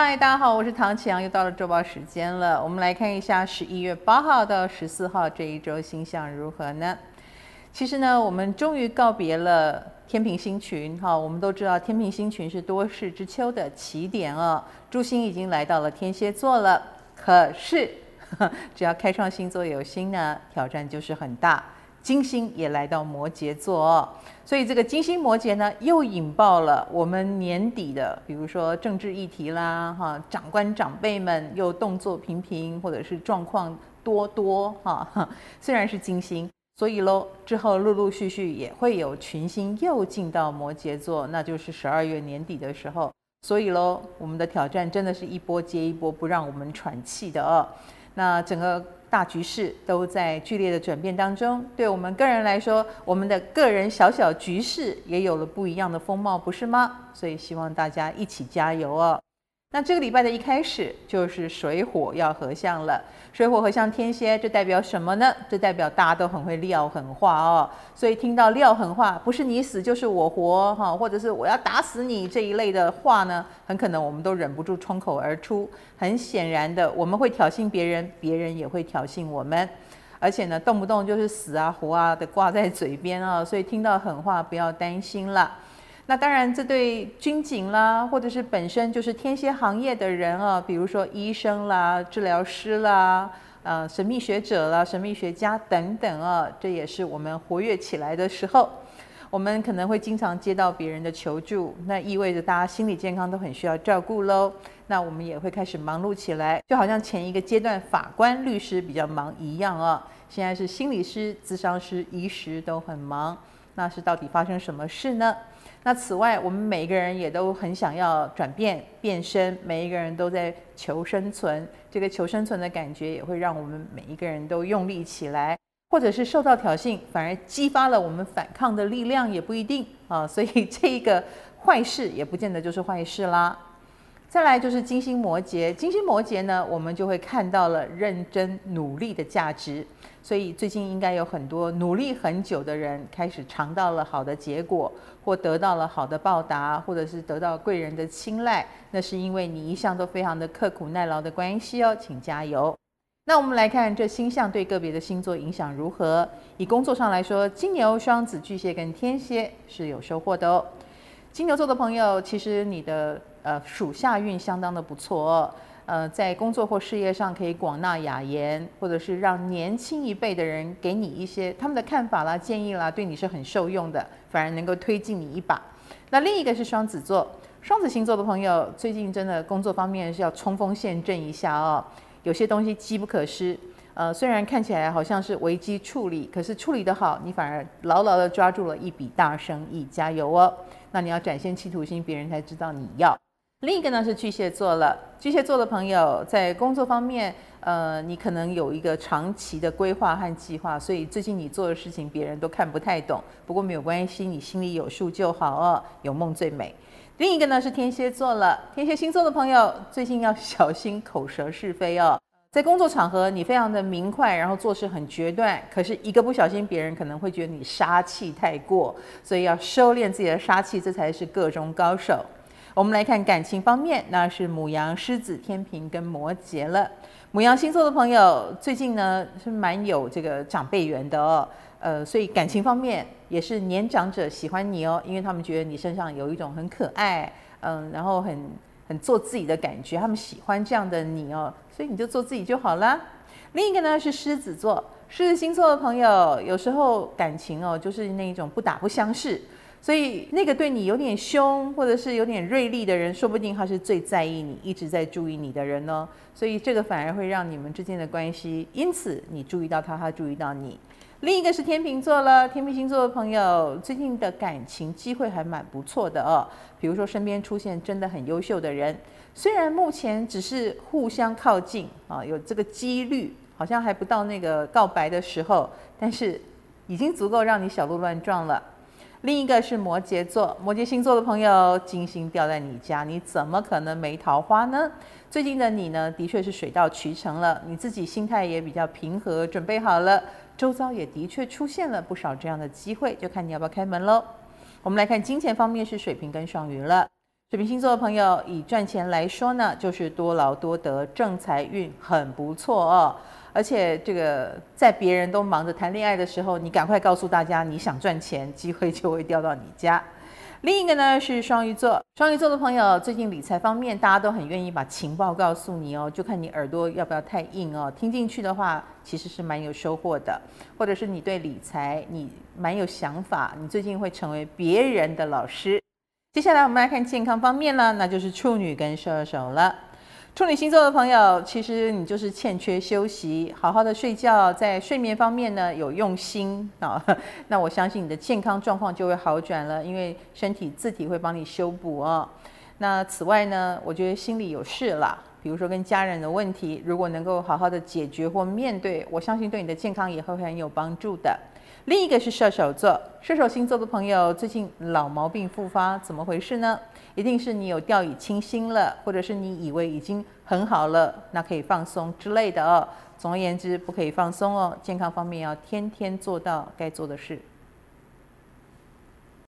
嗨，大家好，我是唐启阳，又到了周报时间了。我们来看一下十一月八号到十四号这一周星象如何呢？其实呢，我们终于告别了天平星群哈。我们都知道天平星群是多事之秋的起点哦。诸星已经来到了天蝎座了，可是 只要开创星座有星呢，挑战就是很大。金星也来到摩羯座哦，所以这个金星摩羯呢，又引爆了我们年底的，比如说政治议题啦，哈，长官长辈们又动作频频，或者是状况多多哈。虽然是金星，所以喽，之后陆陆续续也会有群星又进到摩羯座，那就是十二月年底的时候。所以喽，我们的挑战真的是一波接一波，不让我们喘气的哦。那整个。大局势都在剧烈的转变当中，对我们个人来说，我们的个人小小局势也有了不一样的风貌，不是吗？所以希望大家一起加油哦。那这个礼拜的一开始就是水火要合相了，水火合相天蝎，这代表什么呢？这代表大家都很会撂狠话哦。所以听到撂狠话，不是你死就是我活哈，或者是我要打死你这一类的话呢，很可能我们都忍不住冲口而出。很显然的，我们会挑衅别人，别人也会挑衅我们，而且呢，动不动就是死啊活啊的挂在嘴边啊。所以听到狠话不要担心了。那当然，这对军警啦，或者是本身就是天蝎行业的人啊，比如说医生啦、治疗师啦、呃、神秘学者啦、神秘学家等等啊，这也是我们活跃起来的时候。我们可能会经常接到别人的求助，那意味着大家心理健康都很需要照顾喽。那我们也会开始忙碌起来，就好像前一个阶段法官、律师比较忙一样啊。现在是心理师、咨商师、医师都很忙，那是到底发生什么事呢？那此外，我们每一个人也都很想要转变、变身，每一个人都在求生存。这个求生存的感觉也会让我们每一个人都用力起来，或者是受到挑衅，反而激发了我们反抗的力量，也不一定啊。所以这个坏事也不见得就是坏事啦。再来就是金星摩羯，金星摩羯呢，我们就会看到了认真努力的价值。所以最近应该有很多努力很久的人开始尝到了好的结果，或得到了好的报答，或者是得到贵人的青睐。那是因为你一向都非常的刻苦耐劳的关系哦，请加油。那我们来看这星象对个别的星座影响如何。以工作上来说，金牛、双子、巨蟹跟天蝎是有收获的哦。金牛座的朋友，其实你的呃属下运相当的不错。呃，在工作或事业上可以广纳雅言，或者是让年轻一辈的人给你一些他们的看法啦、建议啦，对你是很受用的，反而能够推进你一把。那另一个是双子座，双子星座的朋友最近真的工作方面是要冲锋陷阵一下哦，有些东西机不可失。呃，虽然看起来好像是危机处理，可是处理得好，你反而牢牢地抓住了一笔大生意，加油哦！那你要展现企图心，别人才知道你要。另一个呢是巨蟹座了，巨蟹座的朋友在工作方面，呃，你可能有一个长期的规划和计划，所以最近你做的事情别人都看不太懂，不过没有关系，你心里有数就好哦，有梦最美。另一个呢是天蝎座了，天蝎星座的朋友最近要小心口舌是非哦，在工作场合你非常的明快，然后做事很决断，可是一个不小心，别人可能会觉得你杀气太过，所以要收敛自己的杀气，这才是个中高手。我们来看感情方面，那是母羊、狮子、天平跟摩羯了。母羊星座的朋友最近呢是蛮有这个长辈缘的哦，呃，所以感情方面也是年长者喜欢你哦，因为他们觉得你身上有一种很可爱，嗯，然后很很做自己的感觉，他们喜欢这样的你哦，所以你就做自己就好了。另一个呢是狮子座，狮子星座的朋友有时候感情哦就是那种不打不相识。所以那个对你有点凶，或者是有点锐利的人，说不定他是最在意你、一直在注意你的人呢。所以这个反而会让你们之间的关系，因此你注意到他，他注意到你。另一个是天秤座了，天秤星座的朋友最近的感情机会还蛮不错的哦。比如说身边出现真的很优秀的人，虽然目前只是互相靠近啊，有这个几率，好像还不到那个告白的时候，但是已经足够让你小鹿乱撞了。另一个是摩羯座，摩羯星座的朋友，金星掉在你家，你怎么可能没桃花呢？最近的你呢，的确是水到渠成了，你自己心态也比较平和，准备好了，周遭也的确出现了不少这样的机会，就看你要不要开门喽。我们来看金钱方面是水瓶跟双鱼了，水瓶星座的朋友，以赚钱来说呢，就是多劳多得，正财运很不错哦。而且这个在别人都忙着谈恋爱的时候，你赶快告诉大家你想赚钱，机会就会掉到你家。另一个呢是双鱼座，双鱼座的朋友最近理财方面，大家都很愿意把情报告诉你哦，就看你耳朵要不要太硬哦。听进去的话，其实是蛮有收获的，或者是你对理财你蛮有想法，你最近会成为别人的老师。接下来我们来看健康方面了，那就是处女跟射手了。处女星座的朋友，其实你就是欠缺休息，好好的睡觉，在睡眠方面呢有用心啊，那我相信你的健康状况就会好转了，因为身体自体会帮你修补哦。那此外呢，我觉得心里有事了，比如说跟家人的问题，如果能够好好的解决或面对，我相信对你的健康也会很有帮助的。另一个是射手座，射手星座的朋友最近老毛病复发，怎么回事呢？一定是你有掉以轻心了，或者是你以为已经很好了，那可以放松之类的哦。总而言之，不可以放松哦。健康方面要天天做到该做的事。